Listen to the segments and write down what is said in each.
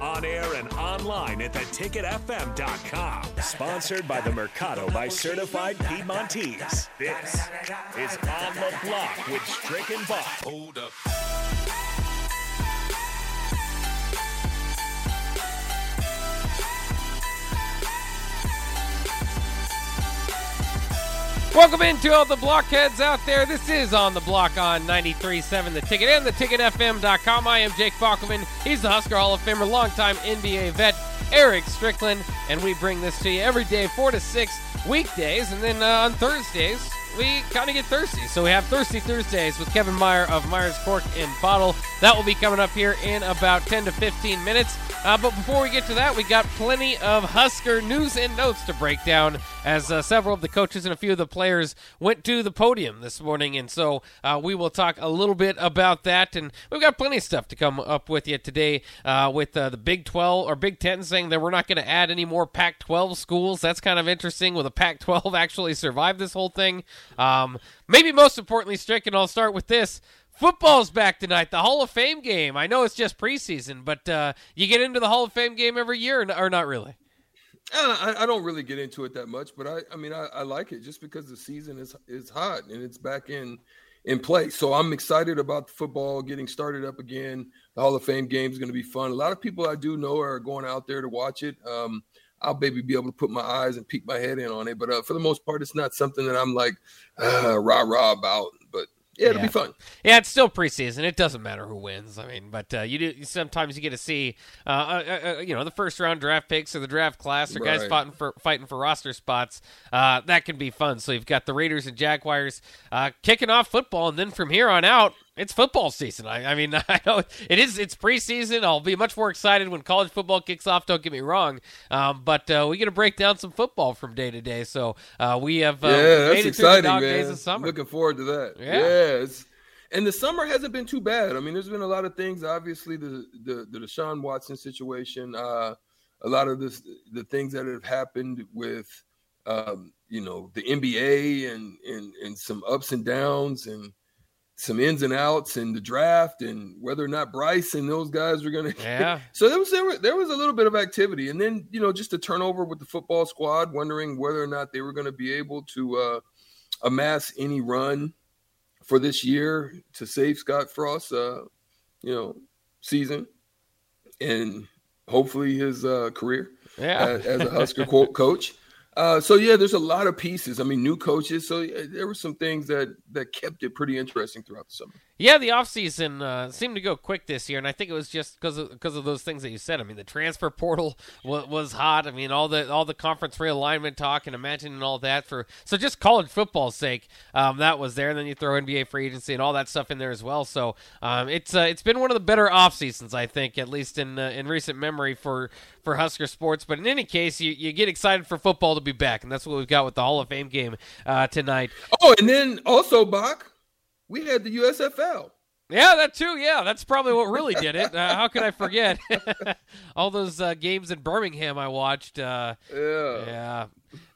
On air and online at theticketfm.com. Sponsored by the Mercado by Certified Piedmontese. This is On the Block with Strick and Bach. Hold up. Welcome into all the blockheads out there. This is On the Block on 93.7 The Ticket and theticketfm.com. I am Jake Bachman. He's the Husker Hall of Famer, longtime NBA vet, Eric Strickland, and we bring this to you every day, 4 to 6 weekdays, and then uh, on Thursdays, we kind of get thirsty. So we have Thirsty Thursdays with Kevin Meyer of Meyer's Cork and Bottle. That will be coming up here in about 10 to 15 minutes. Uh, but before we get to that, we got plenty of Husker news and notes to break down as uh, several of the coaches and a few of the players went to the podium this morning. And so uh, we will talk a little bit about that. And we've got plenty of stuff to come up with you today uh, with uh, the Big 12 or Big 10 saying that we're not going to add any more Pac 12 schools. That's kind of interesting. Will the Pac 12 actually survive this whole thing? Um, maybe most importantly, Strick, and I'll start with this. Football's back tonight, the Hall of Fame game. I know it's just preseason, but uh, you get into the Hall of Fame game every year, or, or not really? I, I, don't really get into it that much, but I, I mean, I, I, like it just because the season is is hot and it's back in in play. So I'm excited about the football getting started up again. The Hall of Fame game is going to be fun. A lot of people I do know are going out there to watch it. Um, I'll maybe be able to put my eyes and peek my head in on it, but uh, for the most part, it's not something that I'm like uh, rah rah about. Yeah, it'll yeah. be fun. Yeah, it's still preseason. It doesn't matter who wins. I mean, but uh, you do sometimes you get to see, uh, uh, uh you know, the first round draft picks or the draft class or guys Right. fighting for fighting for roster spots. Uh, that can be fun. So you've got the Raiders and Jaguars uh, kicking off football, and then from here on out. It's football season. I, I mean, I know it is. It's preseason. I'll be much more excited when college football kicks off. Don't get me wrong, um, but uh, we get to break down some football from day to day. So uh, we have uh, yeah, that's it through the exciting, man. days of summer. Looking forward to that. Yeah. it's, and the summer hasn't been too bad. I mean, there's been a lot of things. Obviously, the the, the Deshaun Watson situation, uh, a lot of this, the things that have happened with, um, you know, the NBA and and and some ups and downs and some ins and outs and the draft and whether or not Bryce and those guys are going to. Yeah. So there was there, were, there was a little bit of activity, and then you know just a turnover with the football squad, wondering whether or not they were going to be able to uh, amass any run for this year to save Scott Frost's uh, you know season and hopefully his uh, career Yeah. as, as a Husker co- coach. Uh, so yeah, there's a lot of pieces. I mean, new coaches. So yeah, there were some things that that kept it pretty interesting throughout the summer. Yeah, the offseason uh, seemed to go quick this year, and I think it was just because because of those things that you said. I mean, the transfer portal was, was hot. I mean, all the all the conference realignment talk and imagining all that for so just college football's sake, um, that was there. And then you throw NBA free agency and all that stuff in there as well. So um, it's uh, it's been one of the better off seasons, I think, at least in uh, in recent memory for for Husker sports. But in any case, you, you get excited for football to be back, and that's what we've got with the Hall of Fame game uh, tonight. Oh, and then also Bach, we had the USFL. Yeah, that too. Yeah, that's probably what really did it. Uh, how could I forget all those uh, games in Birmingham I watched? Uh, Yeah. yeah,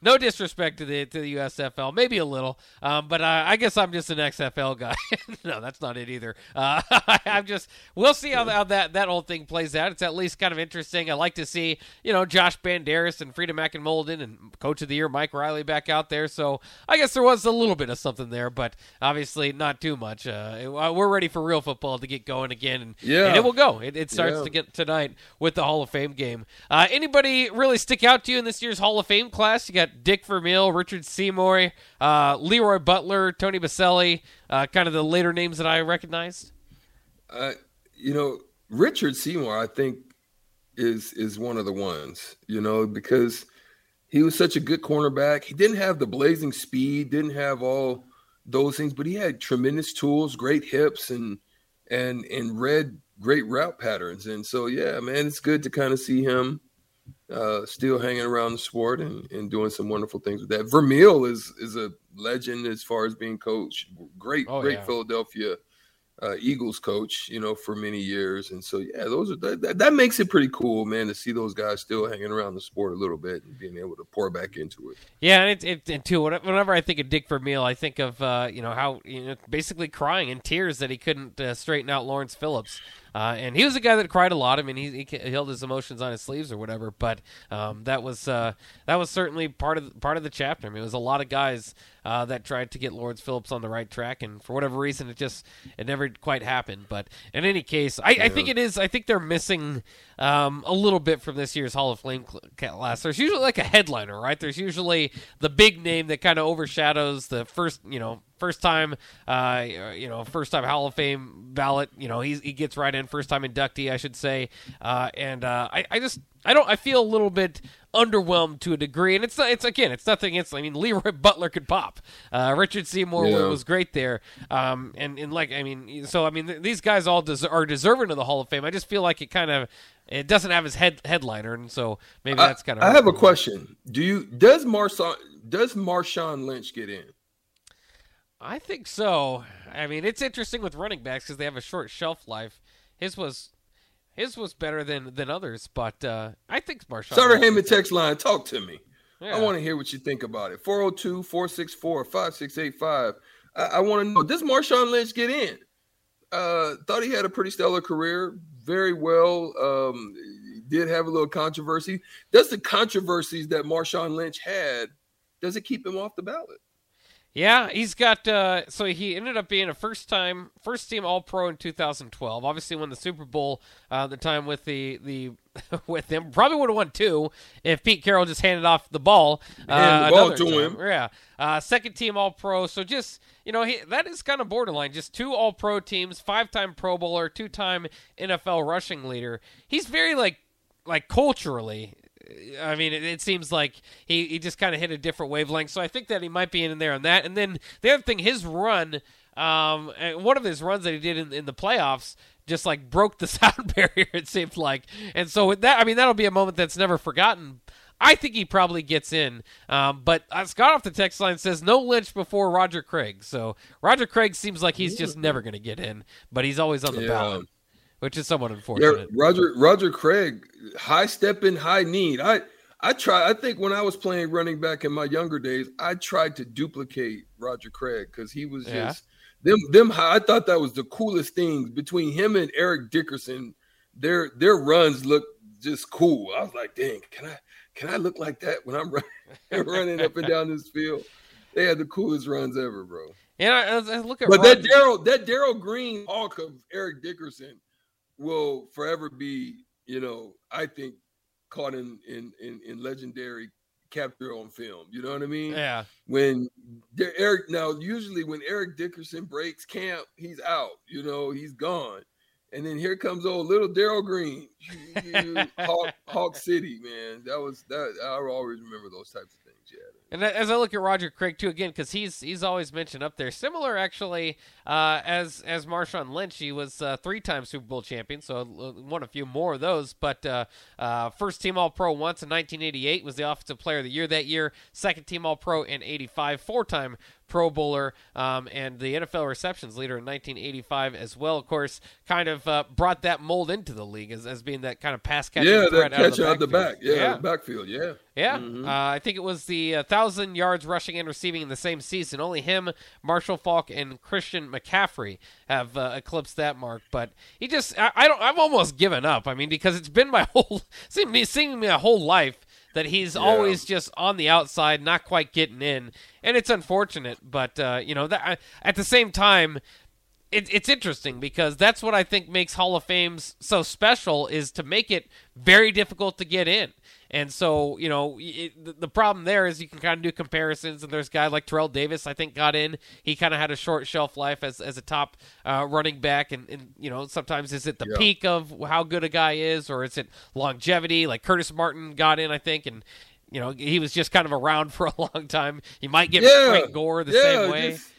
no disrespect to the to the USFL, maybe a little, um, but uh, I guess I'm just an XFL guy. no, that's not it either. Uh, I'm just we'll see how, how that that whole thing plays out. It's at least kind of interesting. I like to see you know Josh Banderas and Frida McInmolden and Molden and Coach of the Year Mike Riley back out there. So I guess there was a little bit of something there, but obviously not too much. Uh, we're ready for real football to get going again, and Yeah. and it will go. It, it starts Yeah. to get tonight with the Hall of Fame game. Uh, anybody really stick out to you in this year's Hall of Fame class? You got Dick Vermeil, Richard Seymour, uh, Leroy Butler, Tony Boselli, uh, kind of the later names that I recognized. Uh, you know, Richard Seymour, I think, is is one of the ones. You know, because he was such a good cornerback. He didn't have the blazing speed, didn't have all those things, but he had tremendous tools, great hips, and and and read great route patterns. And so, yeah, man, it's good to kind of see him uh, still hanging around the sport and, and doing some wonderful things with that. Vermeil is is a legend as far as being coach. Great, oh, great yeah. Philadelphia uh, Eagles coach, you know, for many years. And so, yeah, those are that, that, makes it pretty cool, man, to see those guys still hanging around the sport a little bit and being able to pour back into it. Yeah, and it, it and too, whenever I think of Dick Vermeil, I think of uh, you know how you know basically crying in tears that he couldn't uh, straighten out Lawrence Phillips. Uh, and he was a guy that cried a lot. I mean, he, he held his emotions on his sleeves or whatever. But um, that was uh, that was certainly part of part of the chapter. I mean, it was a lot of guys uh, that tried to get Lawrence Phillips on the right track, and for whatever reason, it just it never quite happened. But in any case, I. I think it is. I think they're missing um, a little bit from this year's Hall of Fame class. There's usually like a headliner, right? There's usually the big name that kind of overshadows the first, you know, first time, uh, you know, first time Hall of Fame ballot. You know, he he gets right in, first time inductee, I should say. Uh, and uh, I I just I don't I feel a little bit underwhelmed to a degree, and it's it's again it's nothing against. I mean, Leroy Butler could pop. Uh, Richard Seymour yeah. was great there, um, and and like I mean, so I mean th- these guys all des- are deserving of the Hall of Fame. I just feel like it kind of it doesn't have his head headliner, and so maybe that's kind of. I have a question. Do you does Marshawn does Marshawn Lynch get in? I think so. I mean, it's interesting with running backs because they have a short shelf life. His was his was better than than others, but uh, I think Marshawn. Sutter Heyman text line, talk to me. Yeah. I want to hear what you think about it. 402 464 5685. I want to know does Marshawn Lynch get in? Uh, thought he had a pretty stellar career, very well. Um, did have a little controversy. Does the controversies that Marshawn Lynch had, does it keep him off the ballot? Yeah, he's got. Uh, so he ended up being a first time, first team All Pro in 2012. Obviously, won the Super Bowl uh, the time with the the with him. Probably would have won two if Pete Carroll just handed off the ball. Uh, the ball to time. him. Yeah, uh, second team All Pro. So just you know, he, that is kind of borderline. Just two All Pro teams, five time Pro Bowler, two time NFL rushing leader. He's very like like culturally I mean, it, it, seems like he, he just kind of hit a different wavelength. So I think that he might be in there on that. And then the other thing, his run, um, one of his runs that he did in, in the playoffs, just like broke the sound barrier. It seemed like, and so with that I mean, that'll be a moment that's never forgotten. I think he probably gets in. Um, but uh, Scott off the text line says no Lynch before Roger Craig. So Roger Craig seems like he's just never going to get in, but he's always on the yeah. ballot which is somewhat unfortunate. Yeah, Roger Roger Craig, high stepping, high need. I I try. I think when I was playing running back in my younger days, I tried to duplicate Roger Craig because he was yeah. just them them. I thought that was the coolest thing between him and Eric Dickerson. Their their runs look just cool. I was like, dang, can I can I look like that when I'm running, running up and down this field? They had the coolest runs ever, bro. And I, I look at but Roger. that Darrell that Darrell Green hawk of Eric Dickerson will forever be, you know, I think caught in in in, in legendary capture on film. You know what I mean? Yeah. When Eric now usually when Eric Dickerson breaks camp, he's out. You know, he's gone. And then here comes old little Darrell Green, Hawk, Hawk City, man. That was that. I always remember those types of. And as I look at Roger Craig too, again, because he's he's always mentioned up there, similar actually uh, as as Marshawn Lynch. He was uh, three time Super Bowl champion, so won a few more of those. But uh, uh first team All Pro once in 1988 was the Offensive Player of the Year that year. Second team All Pro in '85, four time Pro Bowler, um, and the NFL receptions leader in 1985 as well. Of course, kind of uh, brought that mold into the league as, as being that kind of pass catching yeah, threat that catch out, the, back. Yeah, yeah. backfield. Yeah, yeah. Mm-hmm. Uh, I think it was the uh, thousand yards rushing and receiving in the same season. Only him, Marshall Faulk, and Christian McCaffrey have uh, eclipsed that mark. But he just, I, I, don't, I've almost given up. I mean, because it's been my whole, seeing me, seeing me a whole life that he's yeah. always just on the outside, not quite getting in, and it's unfortunate. But uh, you know, that, at the same time, it, it's interesting because that's what I think makes Hall of Fames so special is to make it very difficult to get in. And so, you know, it, the problem there is you can kind of do comparisons. And there's a guy like Terrell Davis, I think, got in. He kind of had a short shelf life as, as a top uh, running back. And, and, you know, sometimes is it the yeah. peak of how good a guy is, or is it longevity? Like Curtis Martin got in, I think, and you know he was just kind of around for a long time. You might get yeah. Frank Gore the yeah, same way. Just,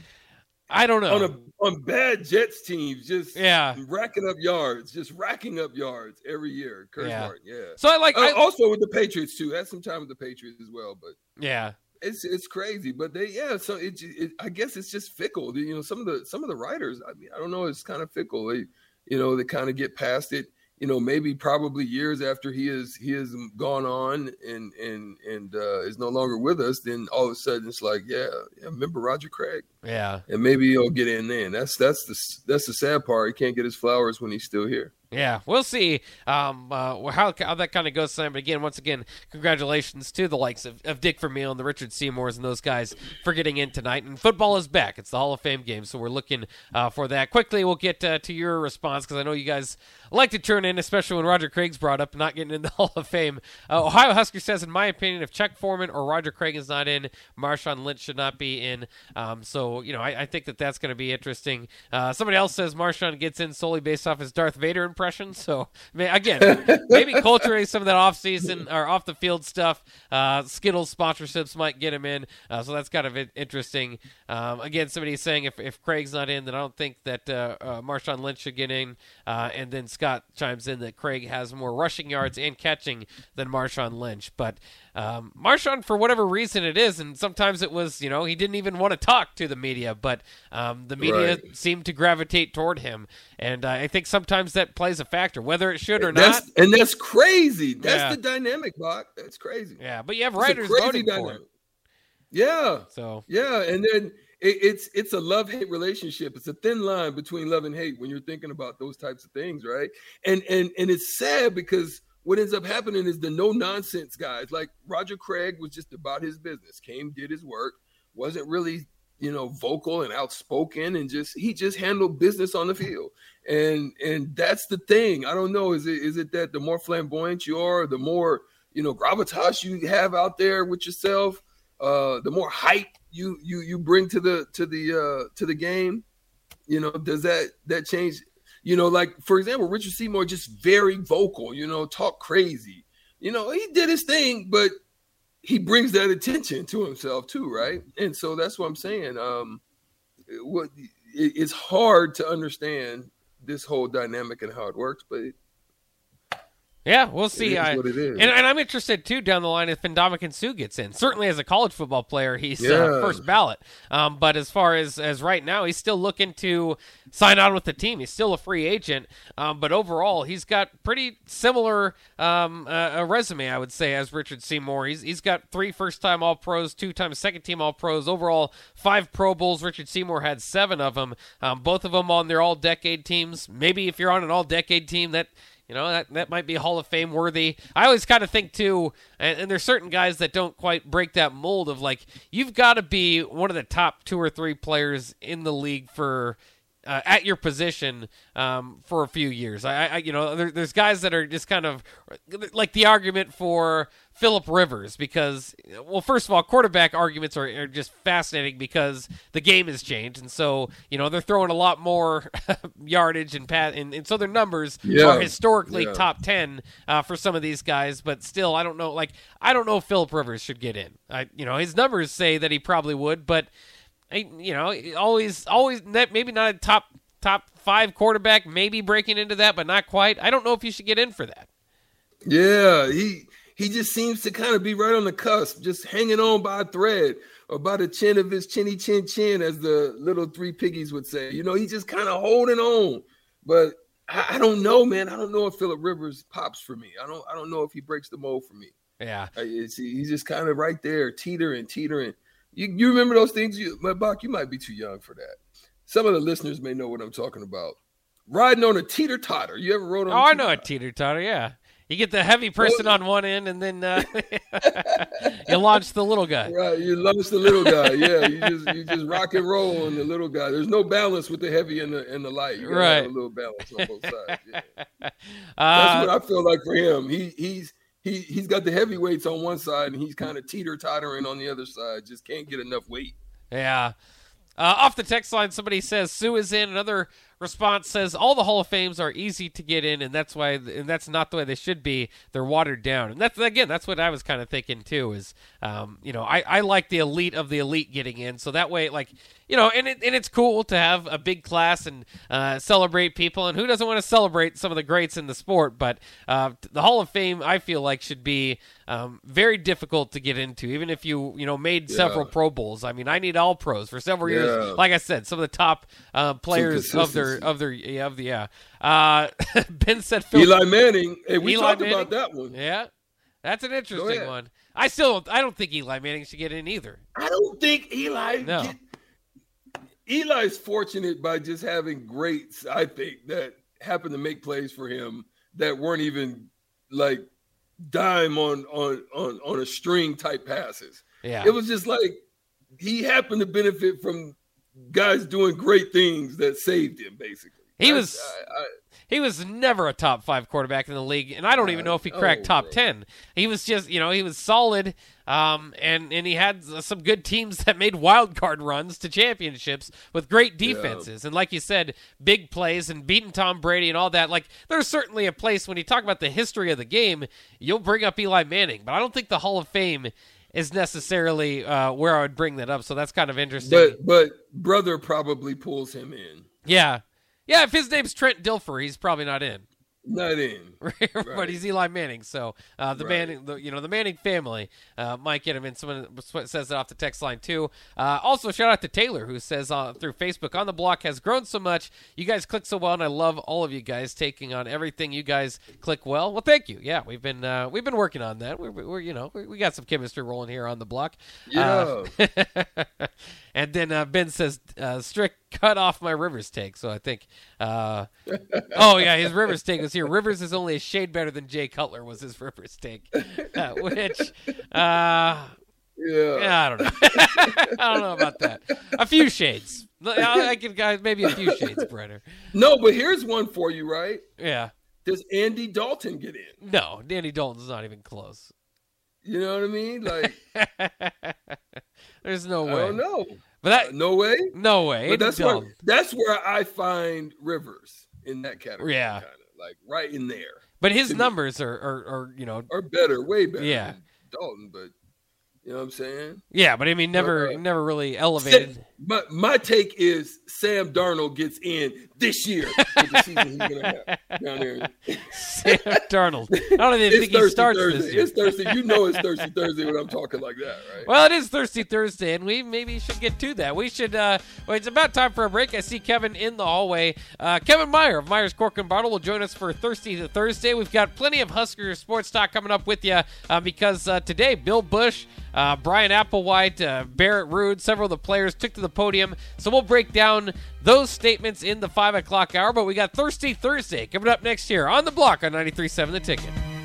I don't know. On a on bad Jets teams, just yeah, racking up yards, just racking up yards every year. Curse yeah. Martin, yeah. So I like uh, I, also with the Patriots too. Had some time with the Patriots as well, but yeah, it's it's crazy. But they yeah, so it, it I guess it's just fickle. You know, some of the some of the writers. I mean, I don't know. It's kind of fickle. They, you know, they kind of get past it you know, maybe probably years after he is he has gone on and and and uh, is no longer with us, then all of a sudden it's like, yeah, yeah remember Roger Craig? Yeah, and maybe he'll get in then. That's that's the that's the sad part. He can't get his flowers when he's still here. Yeah, we'll see um, uh, how, how that kind of goes tonight. But again, once again, congratulations to the likes of, of Dick Vermeil and the Richard Seymours and those guys for getting in tonight. And football is back. It's the Hall of Fame game, so we're looking uh, for that. Quickly, we'll get uh, to your response because I know you guys like to turn in, especially when Roger Craig's brought up not getting in the Hall of Fame. Uh, Ohio Husker says, in my opinion, if Chuck Foreman or Roger Craig is not in, Marshawn Lynch should not be in. Um, so, you know, I, I, think that that's going to be interesting. Uh, somebody else says Marshawn gets in solely based off his Darth Vader impression. So, again, maybe culturally some of that off season or off the field stuff, uh, Skittles sponsorships might get him in. Uh, so that's kind of interesting. Um, again, somebody's saying if, if Craig's not in, then I don't think that uh, uh, Marshawn Lynch should get in. Uh, and then Scott chimes in that Craig has more rushing yards and catching than Marshawn Lynch. But um, Marshawn, for whatever reason it is, and sometimes it was, you know, he didn't even want to talk to the media, but um, the media right. seemed to gravitate toward him. And uh, I think sometimes that plays a factor, whether it should or that's, not. And that's crazy. That's yeah. the dynamic, Bach. That's crazy. Yeah, but you have writers voting dynamic. for it. Yeah. So yeah, and then it, it's it's a love hate relationship. It's a thin line between love and hate when you're thinking about those types of things, right? And and and it's sad because what ends up happening is the no nonsense guys, like Roger Craig, was just about his business. Came, did his work, wasn't really you know vocal and outspoken, and just he just handled business on the field. And and that's the thing. I don't know. Is it is it that the more flamboyant you are, the more you know gravitas you have out there with yourself, uh, the more hype you you you bring to the to the uh to the game you know does that that change you know like for example richard seymour just very vocal you know talk crazy. You know he did his thing but he brings that attention to himself too right? And so that's what i'm saying um what it's hard to understand this whole dynamic and how it works but yeah, we'll see. I, and, and, I'm interested too down the line if Ndamukong Suh gets in. Certainly, as a college football player, he's uh, yeah. uh, first ballot. Um, but as far as as right now, he's still looking to sign on with the team. He's still a free agent. Um, but overall, he's got pretty similar um, uh, a resume, I would say, as Richard Seymour. He's he's got three first time All Pros, two times second team All Pros. Overall, five Pro Bowls. Richard Seymour had seven of them. Um, both of them on their All Decade teams. Maybe if you're on an All Decade team, that you know, that, that might be Hall of Fame worthy. I always kind of think, too, and, and there's certain guys that don't quite break that mold of like, you've got to be one of the top two or three players in the league for uh, at your position um, for a few years. I, I you know, there, there's guys that are just kind of like the argument for Philip Rivers because, well, first of all, quarterback arguments are, are, just fascinating because the game has changed, and so you know they're throwing a lot more yardage and pat, and, and, so their numbers yeah. are historically yeah. top ten uh, for some of these guys. But still, I don't know. Like, I don't know if Philip Rivers should get in. I, you know, his numbers say that he probably would, but you know, always, always, maybe not a top top five quarterback, maybe breaking into that, but not quite. I don't know if you should get in for that. Yeah, he he just seems to kind of be right on the cusp, just hanging on by a thread or by the chin of his chinny chin chin, as the little three piggies would say. You know, he's just kind of holding on. But I, I, don't know, man. I don't know if Philip Rivers pops for me. I don't. I don't know if he breaks the mold for me. Yeah, he's just kind of right there, teetering, teetering. You, you remember those things? You, my Bach, you might be too young for that. Some of the listeners may know what I'm talking about. Riding on a teeter totter. You ever rode on? Oh, I know a teeter totter. Yeah, you get the heavy person on one end, and then uh, you launch the little guy. Right, you launch the little guy. Yeah, you just you just rock and roll on the little guy. There's no balance with the heavy and the and the light. You right, a little balance on both sides. Yeah. Uh, That's what I feel like for him. He he's he he's got the heavyweights on one side and he's kind of teeter tottering on the other side. Just can't get enough weight. Yeah. Uh, off the text line, somebody says Suh is in. Another response says all the Hall of Fames are easy to get in, and that's why, and that's not the way they should be. They're watered down, and that's again, that's what I was kind of thinking too. Is um, you know, I, I like the elite of the elite getting in, so that way, like you know, and it, and it's cool to have a big class and uh, celebrate people, and who doesn't want to celebrate some of the greats in the sport? But uh, the Hall of Fame, I feel like, should be um, very difficult to get into, even if you you know made Yeah. several Pro Bowls. I mean, I need all pros for several Yeah. years. Like I said, some of the top uh, players of their consistency. of their yeah, of the yeah. Uh, ben said Phil. Eli Manning. Hey, we Eli talked Manning? about that one. Yeah, that's an interesting one. I still I don't think Eli Manning should get in either. I don't think Eli. No. Get, Eli's fortunate by just having greats. I think that happened to make plays for him that weren't even like dime on on on on a string type passes. Yeah, It was just like he happened to benefit from guys doing great things that saved him. Basically, He I- was- I, I, He was never a top five quarterback in the league, and I don't even know if he cracked no, top bro. ten. He was just, you know, he was solid, um, and and he had some good teams that made wild card runs to championships with great defenses, and like you said, big plays and beating Tom Brady and all that. Like, there's certainly a place when you talk about the history of the game, you'll bring up Eli Manning, but I don't think the Hall of Fame is necessarily uh, where I would bring that up. So that's kind of interesting. but but brother probably pulls him in. yeah, yeah. If his name's Trent Dilfer, he's probably not in. Not in. but Right. he's Eli Manning. So uh, the Right. Manning, the, you know, the Manning family uh, might get him in. Someone says it off the text line too. Uh, also, shout out to Taylor who says uh, through Facebook on the block has grown so much. You guys click so well, and I love all of you guys taking on everything you guys click well. Well, thank you. Yeah, we've been uh, we've been working on that. We're, we're you know we, we got some chemistry rolling here on the block. Yeah. Uh, and then uh, Ben says, uh, "Strick cut off my Rivers take." So I think, uh, oh yeah, his Rivers take was here. Rivers is only a shade better than Jay Cutler was his Rivers take, uh, which, uh, yeah. yeah, I don't know. I don't know about that. A few shades. I, I can guys maybe a few shades brighter. No, but here's one for you, right? Yeah. Does Andy Dalton get in? No, Danny Dalton's not even close. You know what I mean? Like, There's no way. I don't know. But that No way. no way. But that's where that's where I find Rivers in that category. Yeah. kind of like right in there, But his numbers are, are, are you know are better, way better. Yeah. than Dalton. But you know what I'm saying? Yeah, but I mean, never, uh, never really elevated. my my take is Sam Darnold gets in this year with the season he's gonna have down there. Sam Darnold. I don't even think he starts Thursday. this year. It's Thursday. You know it's Thursday, Thursday when I'm talking like that, right? Well, it is Thirsty Thursday, and we maybe should get to that. We should. Uh, well, it's about time for a break. I see Kevin in the hallway. Uh, Kevin Meyer of Myers Cork and Bottle will join us for Thirsty Thursday. We've got plenty of Husker sports talk coming up with you uh, because uh, today Bill Busch, uh, Bryan Applewhite, uh, Barrett Ruud, several of the players took to the podium. So we'll break down those statements in the five o'clock hour. But we got Thirsty Thursday coming up next year on the block on 93.7 The Ticket.